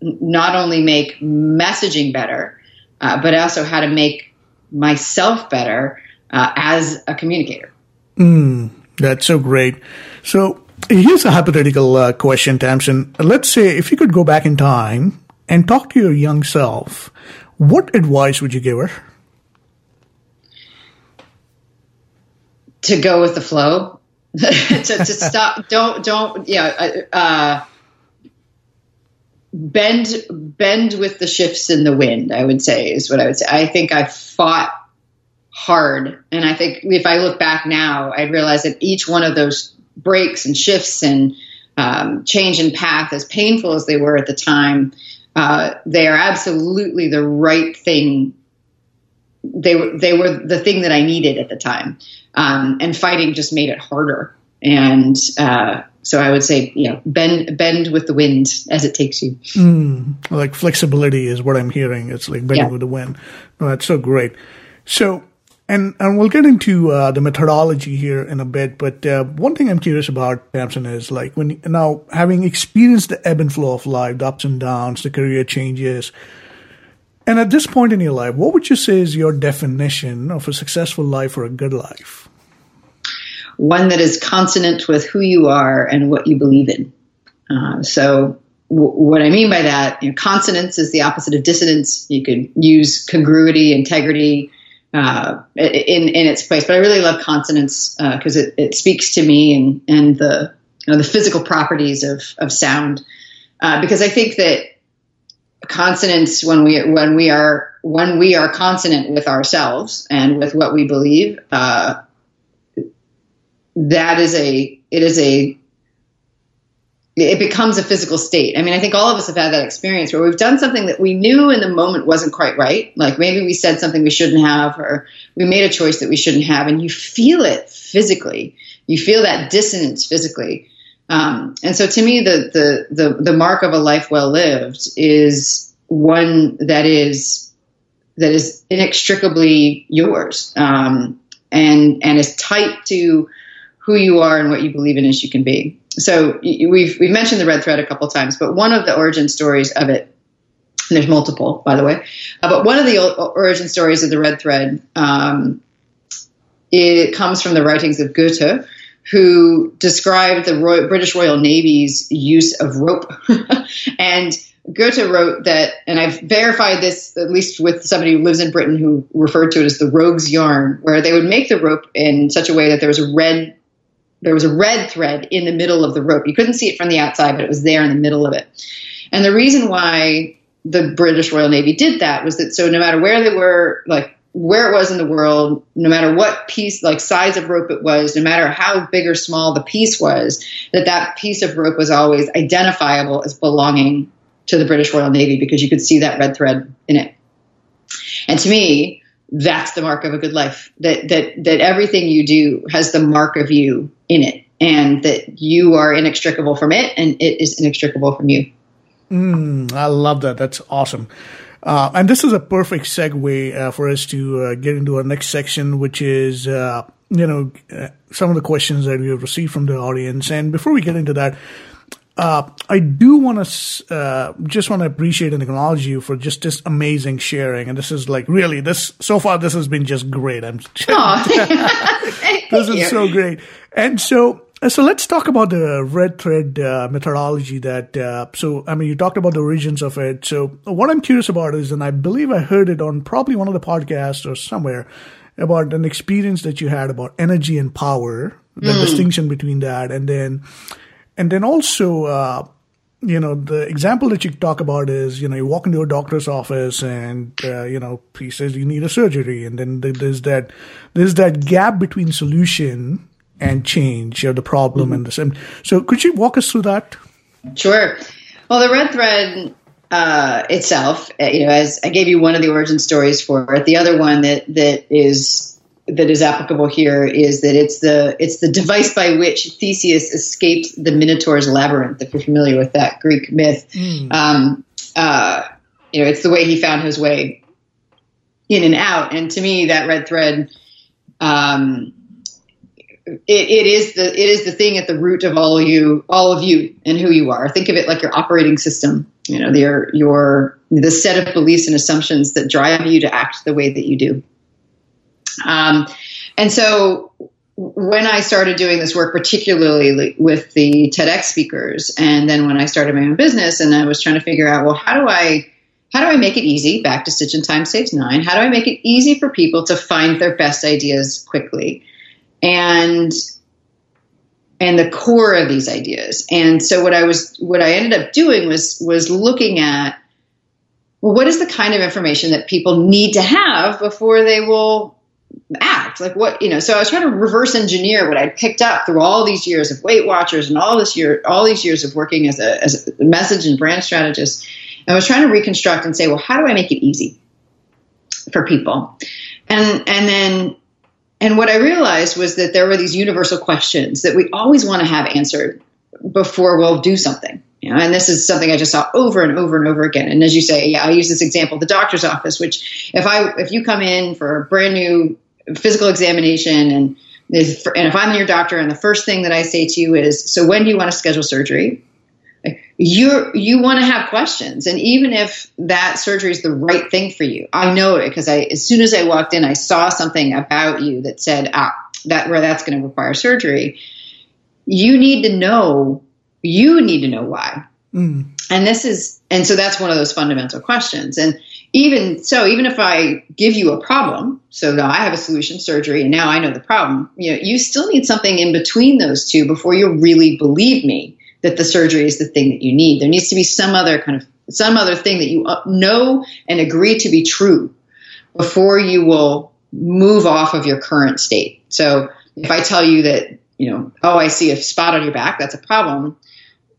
not only make messaging better, uh, but also how to make myself better uh, as a communicator. Mm, that's so great. So here's a hypothetical uh, question, Tamsen. Let's say if you could go back in time and talk to your young self, what advice would you give her? To go with the flow to, to stop. Don't don't yeah. Uh, bend bend with the shifts in the wind. I would say is what I would say. I think I fought hard, and I think if I look back now, I realize that each one of those breaks and shifts and um, change in path, as painful as they were at the time, uh, they are absolutely the right thing. They were they were the thing that I needed at the time. Um, and fighting just made it harder. And uh, so I would say, you know, bend bend with the wind as it takes you. Mm, like flexibility is what I'm hearing. It's like bending yeah. with the wind. Oh, that's so great. So, and and we'll get into uh, the methodology here in a bit. But uh, one thing I'm curious about, Tamsen, is like when now having experienced the ebb and flow of life, the ups and downs, the career changes. And at this point in your life, what would you say is your definition of a successful life or a good life? One that is consonant with who you are and what you believe in. Uh, so, w- what I mean by that, you know, consonance is the opposite of dissonance. You could use congruity, integrity uh, in in its place, but I really love consonance because uh, it, it speaks to me and and the you know, the physical properties of of sound. Uh, because I think that consonance when we when we are when we are consonant with ourselves and with what we believe uh, that is a it is a it becomes a physical state. I mean, I think all of us have had that experience where we've done something that we knew in the moment wasn't quite right. Like maybe we said something we shouldn't have, or we made a choice that we shouldn't have, and you feel it physically. You feel that dissonance physically. Um, and so to me, the, the, the, the mark of a life well lived is one that is that is inextricably yours um, and and as tight to who you are and what you believe in as you can be. So we've we've mentioned the red thread a couple times, but one of the origin stories of it, there's multiple, by the way, uh, but one of the origin stories of the red thread, um, it comes from the writings of Goethe, who described the British Royal Navy's use of rope. and Goethe wrote that, and I've verified this at least with somebody who lives in Britain who referred to it as the rogue's yarn, where they would make the rope in such a way that there was a red there was a red thread in the middle of the rope. You couldn't see it from the outside, but it was there in the middle of it. And the reason why the British Royal Navy did that was that so no matter where they were, like where it was in the world, no matter what piece, like size of rope it was, no matter how big or small the piece was, that that piece of rope was always identifiable as belonging to the British Royal Navy because you could see that red thread in it. And to me, that's the mark of a good life. That that that everything you do has the mark of you in it, and that you are inextricable from it, and it is inextricable from you. Mm, I love that. That's awesome. Uh, and this is a perfect segue uh, for us to uh, get into our next section, which is, uh, you know, uh, some of the questions that we have received from the audience. And before we get into that, uh, I do want to uh, just want to appreciate and acknowledge you for just this amazing sharing. And this is like really this so far. This has been just great. I'm this is so great. And so so let's talk about the red thread uh, methodology. That uh, so I mean you talked about the origins of it. So what I'm curious about is, and I believe I heard it on probably one of the podcasts or somewhere about an experience that you had about energy and power, the mm. distinction between that, and then and then also, uh, you know, the example that you talk about is, you know, you walk into a doctor's office and, uh, you know, he says you need a surgery. And then there's that, there's that gap between solution and change or the problem mm-hmm. and the same. So could you walk us through that? Sure. Well, the red thread uh, itself, uh, you know, as I gave you one of the origin stories for it, the other one that that is that is applicable here is that it's the it's the device by which Theseus escaped the Minotaur's labyrinth. If you're familiar with that Greek myth, mm. um, uh, you know it's the way he found his way in and out. And to me, that red thread, um, it, it is the it is the thing at the root of all you all of you and who you are. Think of it like your operating system. You know, your your the set of beliefs and assumptions that drive you to act the way that you do. Um, and so when I started doing this work, particularly with the TEDx speakers, and then when I started my own business, and I was trying to figure out, well, how do I how do I make it easy? Back to Stitch and Time Saves Nine. How do I make it easy for people to find their best ideas quickly? And and the core of these ideas. And so what I was what I ended up doing was was looking at well, what is the kind of information that people need to have before they will act? Like what you know so i was trying to reverse engineer what i'd picked up through all these years of weight watchers and all this year all these years of working as a, as a message and brand strategist. I was trying to reconstruct and say well how do i make it easy for people? And and then and what i realized was that there were these universal questions that we always want to have answered before we'll do something you know, and this is something I just saw over and over and over again. And as you say, yeah, I use this example, the doctor's office, which if I if you come in for a brand new physical examination and if, and if I'm your doctor and the first thing that I say to you is, so when do you want to schedule surgery? You you want to have questions, and even if that surgery is the right thing for you, I know it because I as soon as I walked in, I saw something about you that said, ah, that where that's going to require surgery. You need to know. You need to know why. Mm. And this is, and so that's one of those fundamental questions. And even so, even if I give you a problem, so now I have a solution, surgery, and now I know the problem, you know, you still need something in between those two before you really believe me that the surgery is the thing that you need. There needs to be some other kind of some other thing that you uh, know and agree to be true before you will move off of your current state. So if I tell you that, you know, oh, I see a spot on your back, that's a problem.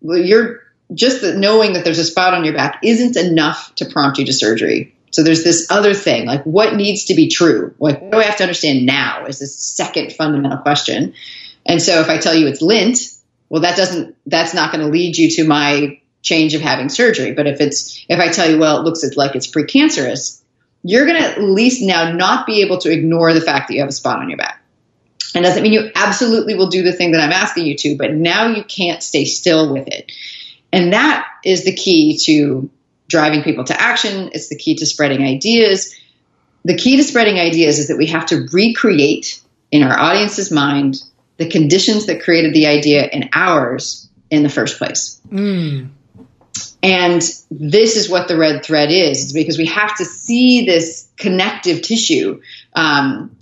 Well, you're just the, knowing that there's a spot on your back isn't enough to prompt you to surgery. So there's this other thing, like what needs to be true? Like what do I have to understand now? Is this second fundamental question. And so if I tell you it's lint, well, that doesn't, that's not going to lead you to my change of having surgery. But if it's, if I tell you, well, it looks like it's precancerous, you're going to at least now not be able to ignore the fact that you have a spot on your back. And doesn't mean you absolutely will do the thing that I'm asking you to, but now you can't stay still with it. And that is the key to driving people to action. It's the key to spreading ideas. The key to spreading ideas is that we have to recreate in our audience's mind the conditions that created the idea in ours in the first place. Mm. And this is what the red thread is, is because we have to see this connective tissue um,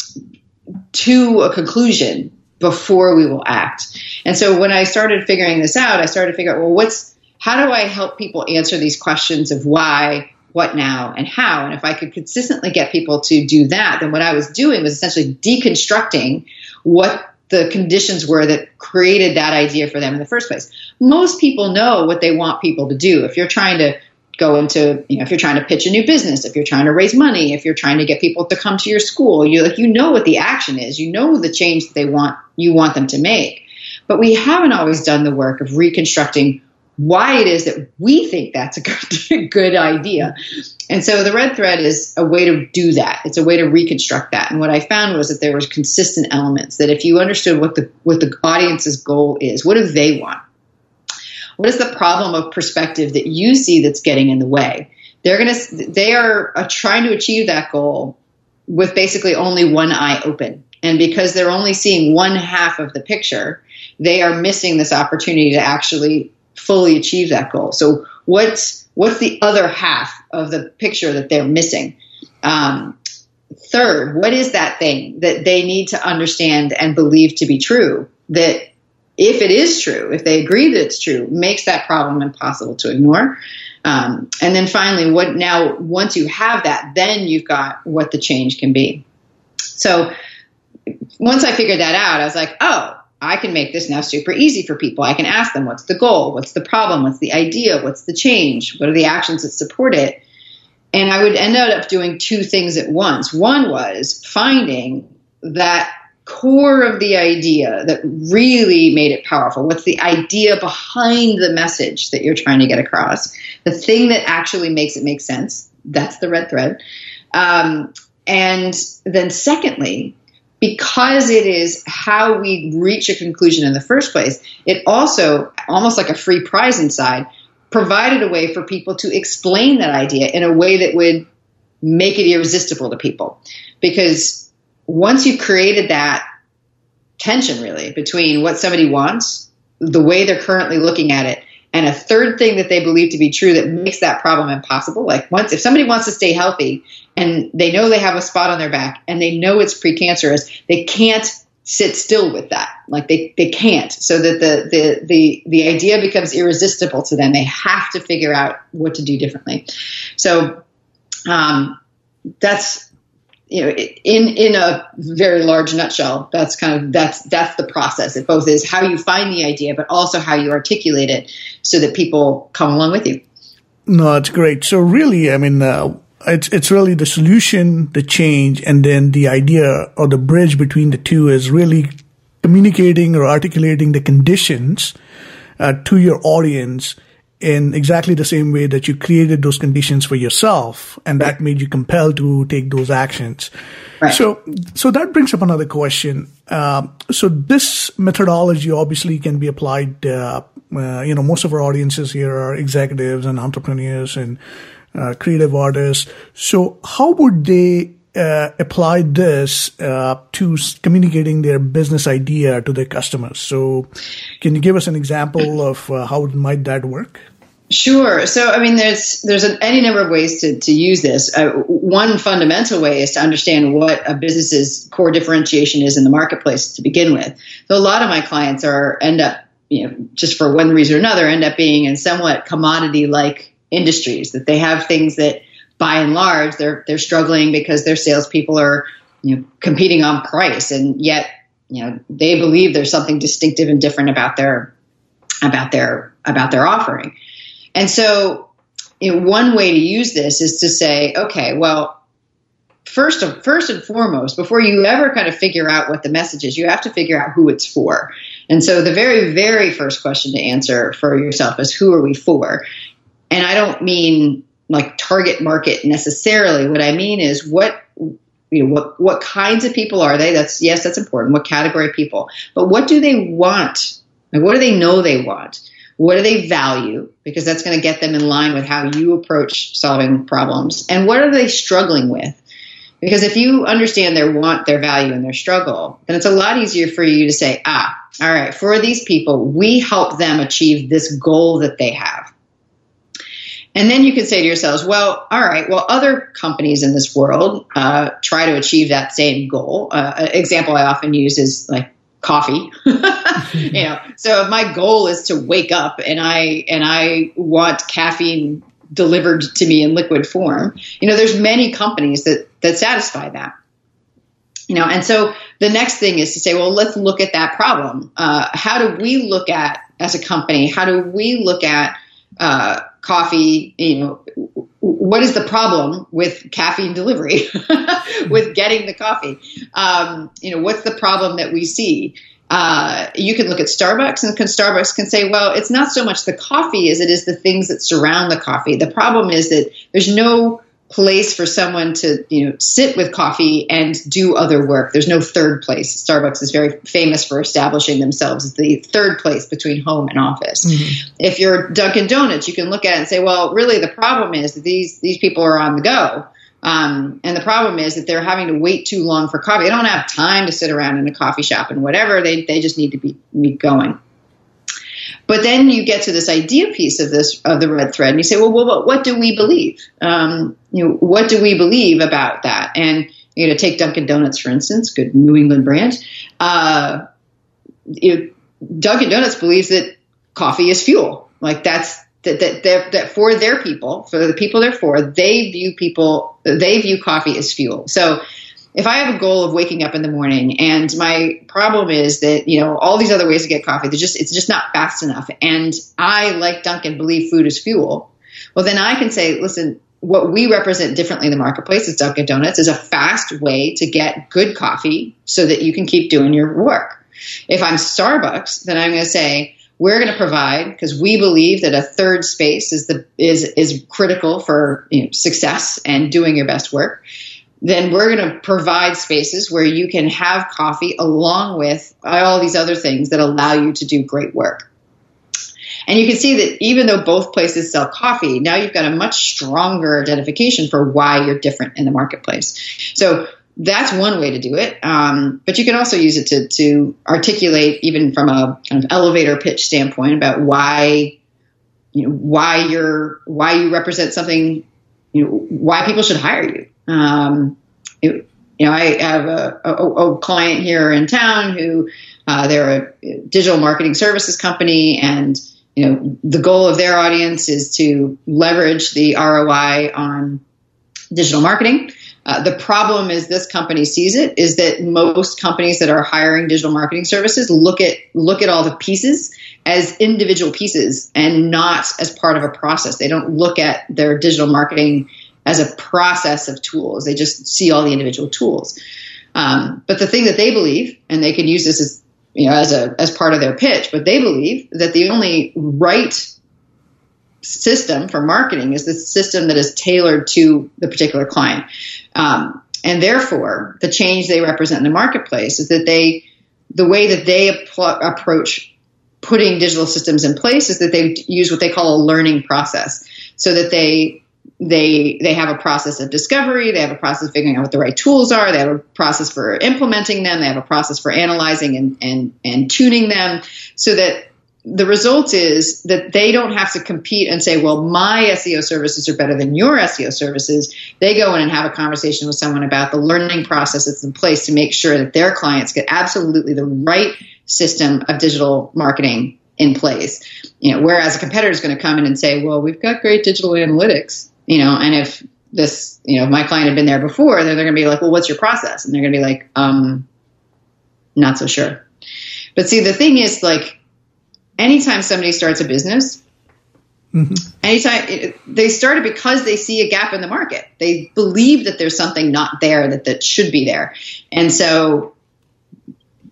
to a conclusion before we will act. And so when I started figuring this out, I started to figure out, well, what's how do I help people answer these questions of why, what now, and how? And if I could consistently get people to do that, then what I was doing was essentially deconstructing what the conditions were that created that idea for them in the first place. Most people know what they want people to do. If you're trying to go into, you know, if you're trying to pitch a new business, if you're trying to raise money, if you're trying to get people to come to your school, you like you know what the action is. You know the change that they want you want them to make. But we haven't always done the work of reconstructing why it is that we think that's a good, good idea. And so the red thread is a way to do that. It's a way to reconstruct that. And what I found was that there was consistent elements that if you understood what the what the audience's goal is, what do they want? What is the problem of perspective that you see that's getting in the way? They're going to, they are uh, trying to achieve that goal with basically only one eye open. And because they're only seeing one half of the picture, they are missing this opportunity to actually fully achieve that goal. So what's, what's the other half of the picture that they're missing? Um, third, what is that thing that they need to understand and believe to be true that if it is true, if they agree that it's true, makes that problem impossible to ignore. Um, and then finally, what now, once you have that, then you've got what the change can be. So once I figured that out, I was like, oh, I can make this now super easy for people. I can ask them, what's the goal? What's the problem? What's the idea? What's the change? What are the actions that support it? And I would end up doing two things at once. One was finding that core of the idea that really made it powerful? What's the idea behind the message that you're trying to get across? The thing that actually makes it make sense. That's the red thread. Um, and then, secondly, because it is how we reach a conclusion in the first place, it also, almost like a free prize inside, provided a way for people to explain that idea in a way that would make it irresistible to people. Because once you've created that tension really between what somebody wants, the way they're currently looking at it, and a third thing that they believe to be true that makes that problem impossible. Like once if somebody wants to stay healthy and they know they have a spot on their back and they know it's precancerous, they can't sit still with that. Like they, they can't. So that the, the the the idea becomes irresistible to them. They have to figure out what to do differently. So um, that's you know, in in a very large nutshell, that's kind of that's that's the process. It both is how you find the idea, but also how you articulate it so that people come along with you. No, it's great. So really, I mean, uh, it's it's really the solution, the change, and then the idea or the bridge between the two is really communicating or articulating the conditions uh, to your audience in exactly the same way that you created those conditions for yourself and that made you compelled to take those actions. Right. So, so that brings up another question. Uh, so this methodology obviously can be applied, uh, uh, you know, most of our audiences here are executives and entrepreneurs and uh, creative artists. So how would they uh, apply this uh, to communicating their business idea to their customers. So, can you give us an example of uh, how might that work? Sure. So, I mean, there's there's an, any number of ways to, to use this. Uh, one fundamental way is to understand what a business's core differentiation is in the marketplace to begin with. So, a lot of my clients are end up, you know, just for one reason or another, end up being in somewhat commodity like industries that they have things that, by and large, they're they're struggling because their salespeople are, you know, competing on price, and yet, you know, they believe there's something distinctive and different about their about their about their offering. And so, you know, one way to use this is to say, okay, well, first of, first and foremost, before you ever kind of figure out what the message is, you have to figure out who it's for. And so, the very, very first question to answer for yourself is, who are we for? And I don't mean like target market necessarily. What I mean is what you know what what kinds of people are they? That's yes, that's important. What category of people? But what do they want? Like, what do they know they want? What do they value? Because that's going to get them in line with how you approach solving problems. And what are they struggling with? Because if you understand their want, their value, and their struggle, then it's a lot easier for you to say, ah, all right, for these people, we help them achieve this goal that they have. And then you can say to yourselves, well, all right, well, other companies in this world uh, try to achieve that same goal. Uh, example I often use is like coffee. you know, so my goal is to wake up and I and I want caffeine delivered to me in liquid form, you know, there's many companies that that satisfy that. You know, and so the next thing is to say, well, let's look at that problem. Uh, how do we look at as a company? How do we look at uh, coffee? You know, what is the problem with caffeine delivery, with getting the coffee? Um, you know, what's the problem that we see? Uh, you can look at Starbucks, and can Starbucks can say, well, it's not so much the coffee as it is the things that surround the coffee. The problem is that there's no place for someone to you know sit with coffee and do other work. There's no third place. Starbucks is very famous for establishing themselves as the third place between home and office. Mm-hmm. If you're Dunkin' Donuts, you can look at it and say, well, really the problem is that these these people are on the go. Um, and the problem is that they're having to wait too long for coffee. They don't have time to sit around in a coffee shop and whatever. They, they just need to be, be going. But then you get to this idea piece of this of the red thread, and you say, well, well what do we believe? Um, you know, what do we believe about that? And you know, take Dunkin' Donuts for instance, good New England brand. Uh, you know, Dunkin' Donuts believes that coffee is fuel. Like that's that that, that for their people, for the people they're for, they view people, they view coffee as fuel. So if I have a goal of waking up in the morning and my problem is that, you know, all these other ways to get coffee, they're just, it's just not fast enough. And I, like Dunkin', believe food is fuel. Well, then I can say, listen, what we represent differently in the marketplace is Dunkin' Donuts is a fast way to get good coffee so that you can keep doing your work. If I'm Starbucks, then I'm going to say, we're going to provide because we believe that a third space is the is is critical for you know, success and doing your best work then we're going to provide spaces where you can have coffee along with all these other things that allow you to do great work. And you can see that even though both places sell coffee, now you've got a much stronger identification for why you're different in the marketplace. So that's one way to do it. Um, but you can also use it to, to articulate, even from a kind of elevator pitch standpoint, about why you know why you're why you represent something, you know, why people should hire you. Um, it, you know, I have a, a, a, client here in town who uh, they're a digital marketing services company, and you know, the goal of their audience is to leverage the ROI on digital marketing. Uh, the problem is this company sees it is that most companies that are hiring digital marketing services look at look at all the pieces as individual pieces and not as part of a process. They don't look at their digital marketing as a process of tools. They just see all the individual tools. Um, but the thing that they believe, and they can use this as you know as a as part of their pitch, but they believe that the only right system for marketing is the system that is tailored to the particular client. Um, and therefore, the change they represent in the marketplace is that they, the way that they approach putting digital systems in place is that they use what they call a learning process, so that they they they have a process of discovery they have a process of figuring out what the right tools are they have a process for implementing them they have a process for analyzing and and, and tuning them so that the result is that they don't have to compete and say well my seo services are better than your seo services they go in and have a conversation with someone about the learning process that's in place to make sure that their clients get absolutely the right system of digital marketing in place you know whereas a competitor is going to come in and say well we've got great digital analytics you know, and if this, you know, if my client had been there before, then they're going to be like, well, what's your process? And they're going to be like, um, not so sure. But see, the thing is, like, anytime somebody starts a business, mm-hmm. anytime it, they start it because they see a gap in the market, they believe that there's something not there that that should be there, and so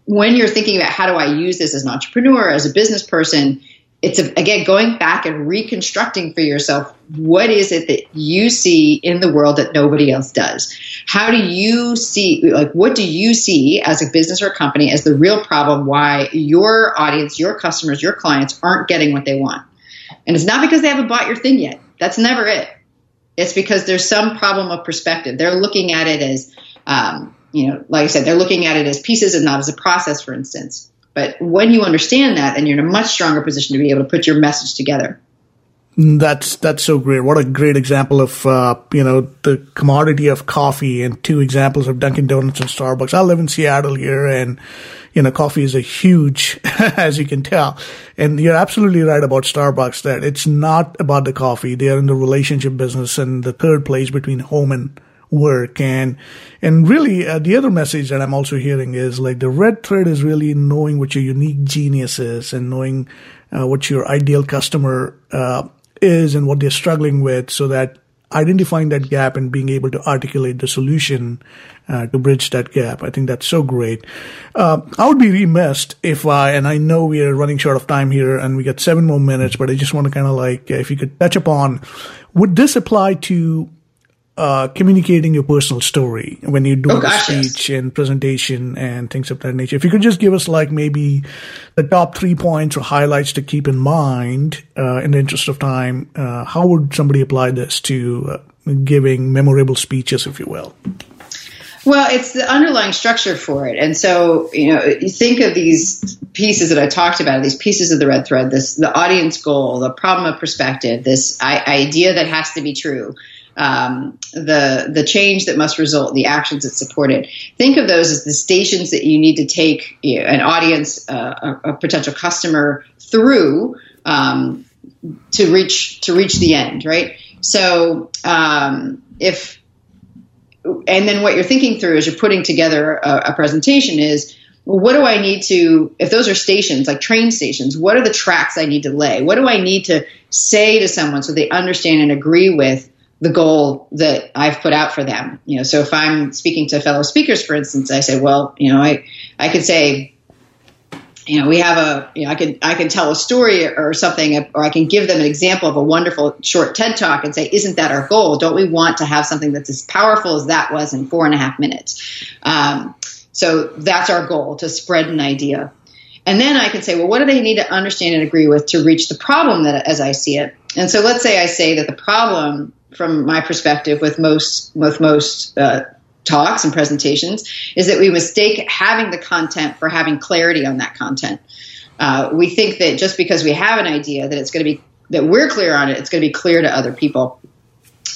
when you're thinking about how do I use this as an entrepreneur, as a business person, it's a, again going back and reconstructing for yourself what is it that you see in the world that nobody else does? How do you see like what do you see as a business or a company as the real problem why your audience your customers your clients aren't getting what they want? And it's not because they haven't bought your thing yet. That's never it. It's because there's some problem of perspective. They're looking at it as um, you know like i said they're looking at it as pieces and not as a process for instance but when you understand that, then you're in a much stronger position to be able to put your message together. That's that's so great. What a great example of uh, you know the commodity of coffee, and two examples of Dunkin' Donuts and Starbucks. I live in Seattle here, and you know coffee is a huge, as you can tell. And you're absolutely right about Starbucks that it's not about the coffee. They are in the relationship business, and the third place between home and work and and really uh, the other message that i'm also hearing is like the red thread is really knowing what your unique genius is and knowing uh, what your ideal customer uh, is and what they're struggling with so that identifying that gap and being able to articulate the solution uh, to bridge that gap. I think that's so great. Uh, I would be remiss if I, and I know we are running short of time here and we got seven more minutes, but I just want to kind of like, if you could touch upon, would this apply to uh, communicating your personal story when you do oh, a speech yes. and presentation and things of that nature. If you could just give us like maybe the top three points or highlights to keep in mind uh, in the interest of time, uh, how would somebody apply this to uh, giving memorable speeches, if you will? Well, it's the underlying structure for it. And so, you know, you think of these pieces that I talked about, these pieces of the red thread, this, the audience goal, the problem of perspective, this idea that has to be true um, the the change that must result, the actions that support it. Think of those as the stations that you need to take you know, an audience, uh, a, a, potential customer through um, to reach to reach the end, right? So um, if and then what you're thinking through as you're putting together a, a presentation is well, what do I need to, if those are stations, like train stations, what are the tracks I need to lay? What do I need to say to someone so they understand and agree with the goal that I've put out for them. You know, so if I'm speaking to fellow speakers, for instance, I say, well, you know, I, I could say, you know, we have a, you know, I can, I can tell a story or something, or I can give them an example of a wonderful short TED talk and say, isn't that our goal? Don't we want to have something that's as powerful as that was in four and a half minutes? Um, so that's our goal to spread an idea. And then I can say, well, what do they need to understand and agree with to reach the problem that as I see it? And so let's say I say that the problem from my perspective with most with most uh, talks and presentations is that we mistake having the content for having clarity on that content. Uh, we think that just because we have an idea that it's going to be that we're clear on it, it's going to be clear to other people.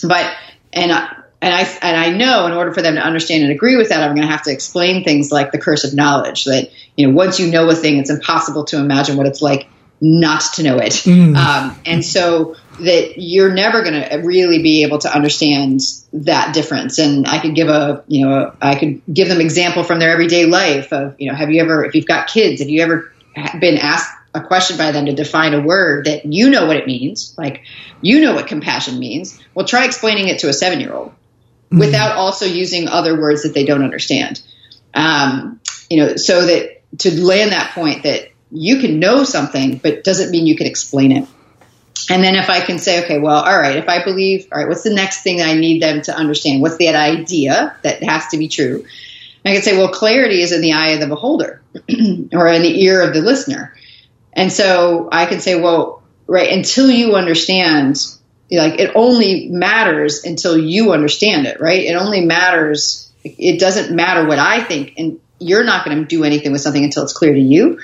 But and I, and I and I know in order for them to understand and agree with that, I'm going to have to explain things like the curse of knowledge. That you know, once you know a thing, it's impossible to imagine what it's like not to know it. Mm. Um, and so that you're never going to really be able to understand that difference. And I could give a, you know, I could give them example from their everyday life of, you know, have you ever, if you've got kids, have you ever been asked a question by them to define a word that you know what it means, like you know what compassion means, well, try explaining it to a seven year old mm-hmm. without also using other words that they don't understand. Um, you know, so that to land that point that you can know something, but doesn't mean you can explain it. And then if I can say, okay, well, all right, if I believe, all right, what's the next thing I need them to understand? What's that idea that has to be true? I can say, well, clarity is in the eye of the beholder or in the ear of the listener. And so I can say, well, right, until you understand, like it only matters until you understand it, right? It only matters, it doesn't matter what I think, and you're not going to do anything with something until it's clear to you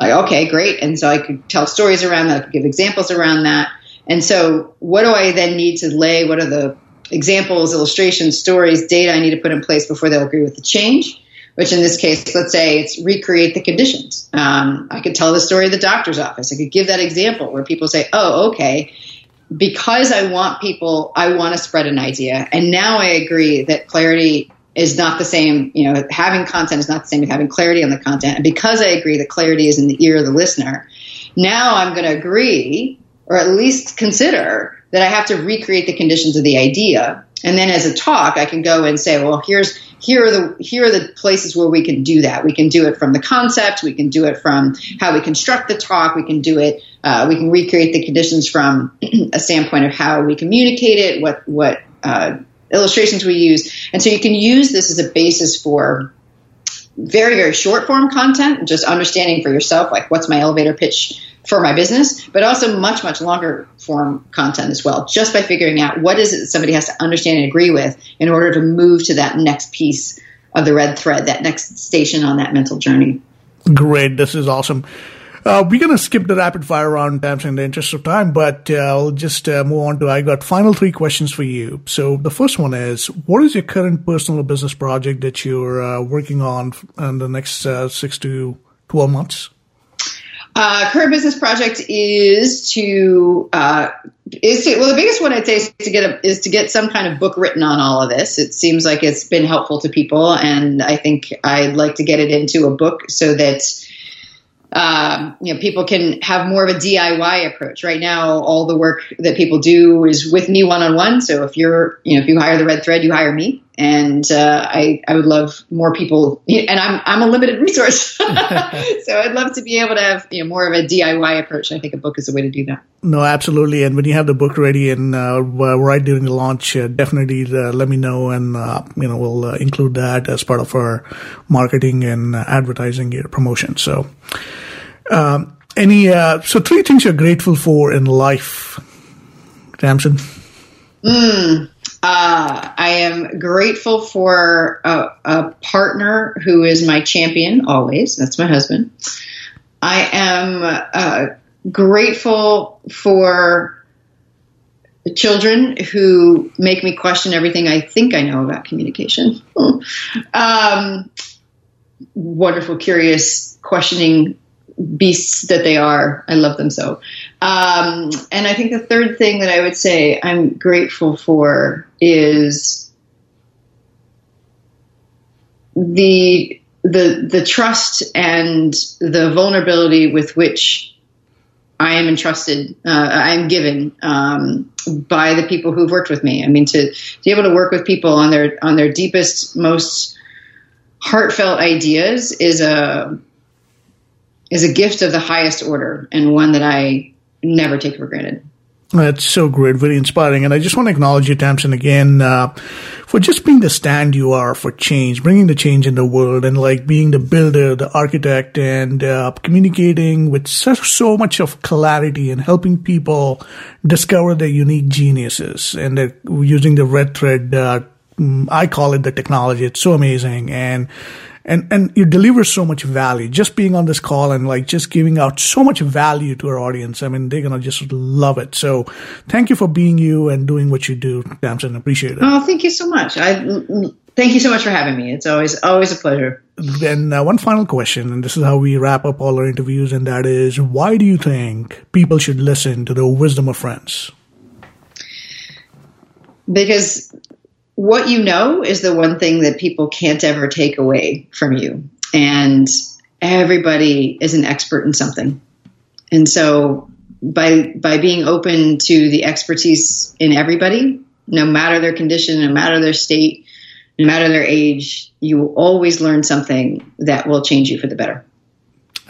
like, okay, great. And so I could tell stories around that, I could give examples around that. And so what do I then need to lay? What are the examples, illustrations, stories, data I need to put in place before they'll agree with the change? Which in this case, let's say it's recreate the conditions. Um, I could tell the story of the doctor's office. I could give that example where people say, oh, okay, because I want people, I want to spread an idea. And now I agree that clarity is not the same, you know, having content is not the same as having clarity on the content. And because I agree that clarity is in the ear of the listener, now I'm going to agree or at least consider that I have to recreate the conditions of the idea. And then as a talk, I can go and say, well, here's here are the here are the places where we can do that. We can do it from the concept. We can do it from how we construct the talk. We can do it. Uh, we can recreate the conditions from a standpoint of how we communicate it. What what uh, illustrations we use, and so you can use this as a basis for very very short form content. Just understanding for yourself, like what's my elevator pitch for my business, but also much, much longer form content as well, just by figuring out what is it that somebody has to understand and agree with in order to move to that next piece of the red thread, that next station on that mental journey. Great. This is awesome. Uh, we're going to skip the rapid fire round times in the interest of time, but uh, I'll just uh, move on to I got final three questions for you. So the first one is, what is your current personal business project that you're uh, working on in the next uh, six to 12 months? Uh, current business project is to is to, well the biggest one I'd say is to get a, is to get some kind of book written on all of this. It seems like it's been helpful to people, and I think I'd like to get it into a book so that um, you know, people can have more of a DIY approach. Right now, all the work that people do is with me one on one. So if you're, you know, if you hire the Red Thread, you hire me, and uh, I, I would love more people. And I'm, I'm a limited resource, so I'd love to be able to have, you know, more of a DIY approach. I think a book is a way to do that. No, absolutely. And when you have the book ready and uh, right during the launch, uh, definitely uh, let me know, and uh, you know, we'll uh, include that as part of our marketing and advertising promotion. So. Um, any uh, so three things you're grateful for in life, Tamsen. Mm, uh, I am grateful for a, a, partner who is my champion always. That's my husband. I am uh, grateful for children who make me question everything I think I know about communication. um, wonderful, curious, questioning beasts that they are. I love them so. Um, and I think the third thing that I would say I'm grateful for is the the the trust and the vulnerability with which I am entrusted, uh, I'm given um, by the people who've worked with me. I mean, to, to be able to work with people on their on their deepest, most heartfelt ideas is a is a gift of the highest order and one that I never take for granted. That's so great, very inspiring. And I just want to acknowledge you, Tamsen, again, uh, for just being the stand you are for change, bringing the change in the world and like being the builder, the architect and, uh, communicating with so much of clarity and helping people discover their unique geniuses and using the red thread, uh, I call it the technology. It's so amazing. And, and and you deliver so much value. Just being on this call and like just giving out so much value to our audience i mean they're gonna just love it. So thank you for being you and doing what you do Tamsen. appreciate it. Oh thank you so much. I thank you so much for having me. It's always always a pleasure. Then uh, one final question and this is how we wrap up all our interviews and that is why do you think people should listen to the wisdom of friends? Because what you know is the one thing that people can't ever take away from you. And everybody is an expert in something. And so by by being open to the expertise in everybody, no matter their condition, no matter their state, no matter their age, you will always learn something that will change you for the better.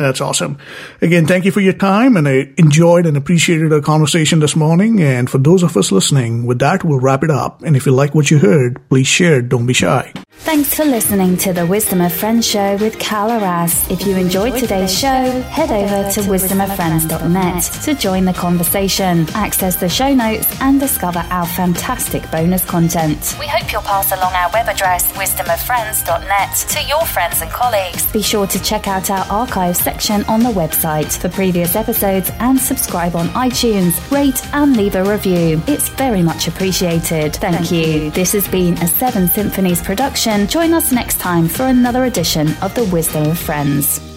That's awesome. Again, thank you for your time and I enjoyed and appreciated our conversation this morning. And for those of us listening, with that, we'll wrap it up. And if you like what you heard, please share. Don't be shy. Thanks for listening to the Wisdom of Friends show with Cal Arras. If you enjoyed today's show, head over to wisdomoffriends.net to join the conversation, access the show notes, and discover our fantastic bonus content. We hope you'll pass along our web address, wisdomoffriends.net, to your friends and colleagues. Be sure to check out our archives section on the website for previous episodes and subscribe on iTunes, rate and leave a review. It's very much appreciated. Thank, Thank you. you. This has been a Seven Symphonies production. Join us next time for another edition of The Wisdom of Friends.